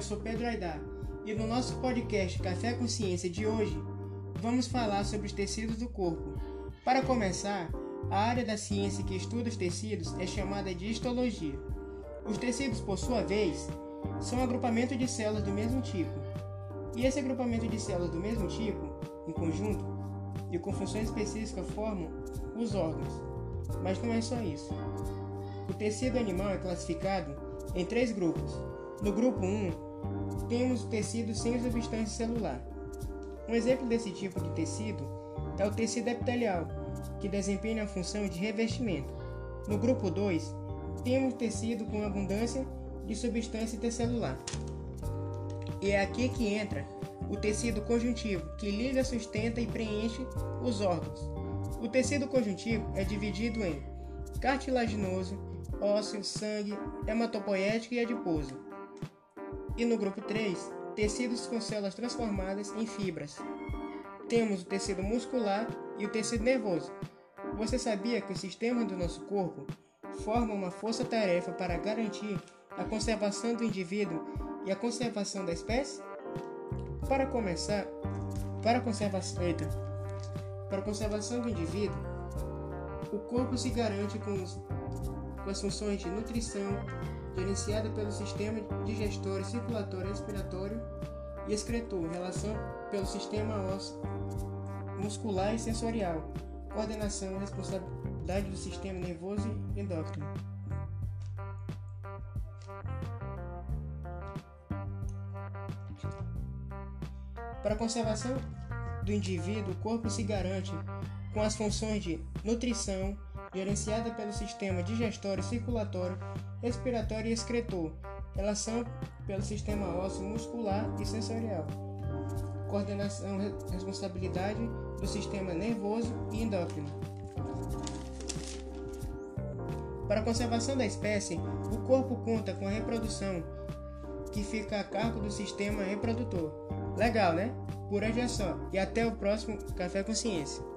eu sou Pedro Aidar e no nosso podcast Café Consciência de hoje vamos falar sobre os tecidos do corpo. Para começar, a área da ciência que estuda os tecidos é chamada de histologia. Os tecidos, por sua vez, são um agrupamento de células do mesmo tipo. E esse agrupamento de células do mesmo tipo, em conjunto e com funções específicas, formam os órgãos. Mas não é só isso. O tecido animal é classificado em três grupos. No grupo 1, temos tecido sem substância celular. Um exemplo desse tipo de tecido é o tecido epitelial, que desempenha a função de revestimento. No grupo 2, temos tecido com abundância de substância intercelular. E é aqui que entra o tecido conjuntivo, que liga, sustenta e preenche os órgãos. O tecido conjuntivo é dividido em cartilaginoso, ósseo, sangue, hematopoético e adiposo. E no grupo 3, tecidos com células transformadas em fibras. Temos o tecido muscular e o tecido nervoso. Você sabia que o sistema do nosso corpo forma uma força-tarefa para garantir a conservação do indivíduo e a conservação da espécie? Para começar, para conservação, eita, para a conservação do indivíduo, o corpo se garante com os com as funções de nutrição, gerenciada pelo sistema digestório, circulatório, respiratório e excretor, relação pelo sistema ósseo, muscular e sensorial, coordenação e responsabilidade do sistema nervoso e endócrino. Para a conservação do indivíduo, o corpo se garante com as funções de nutrição, gerenciada pelo sistema digestório, circulatório, respiratório e excretor, relação pelo sistema ósseo, muscular e sensorial, coordenação e responsabilidade do sistema nervoso e endócrino. Para a conservação da espécie, o corpo conta com a reprodução, que fica a cargo do sistema reprodutor. Legal, né? Por hoje é só, e até o próximo Café Consciência.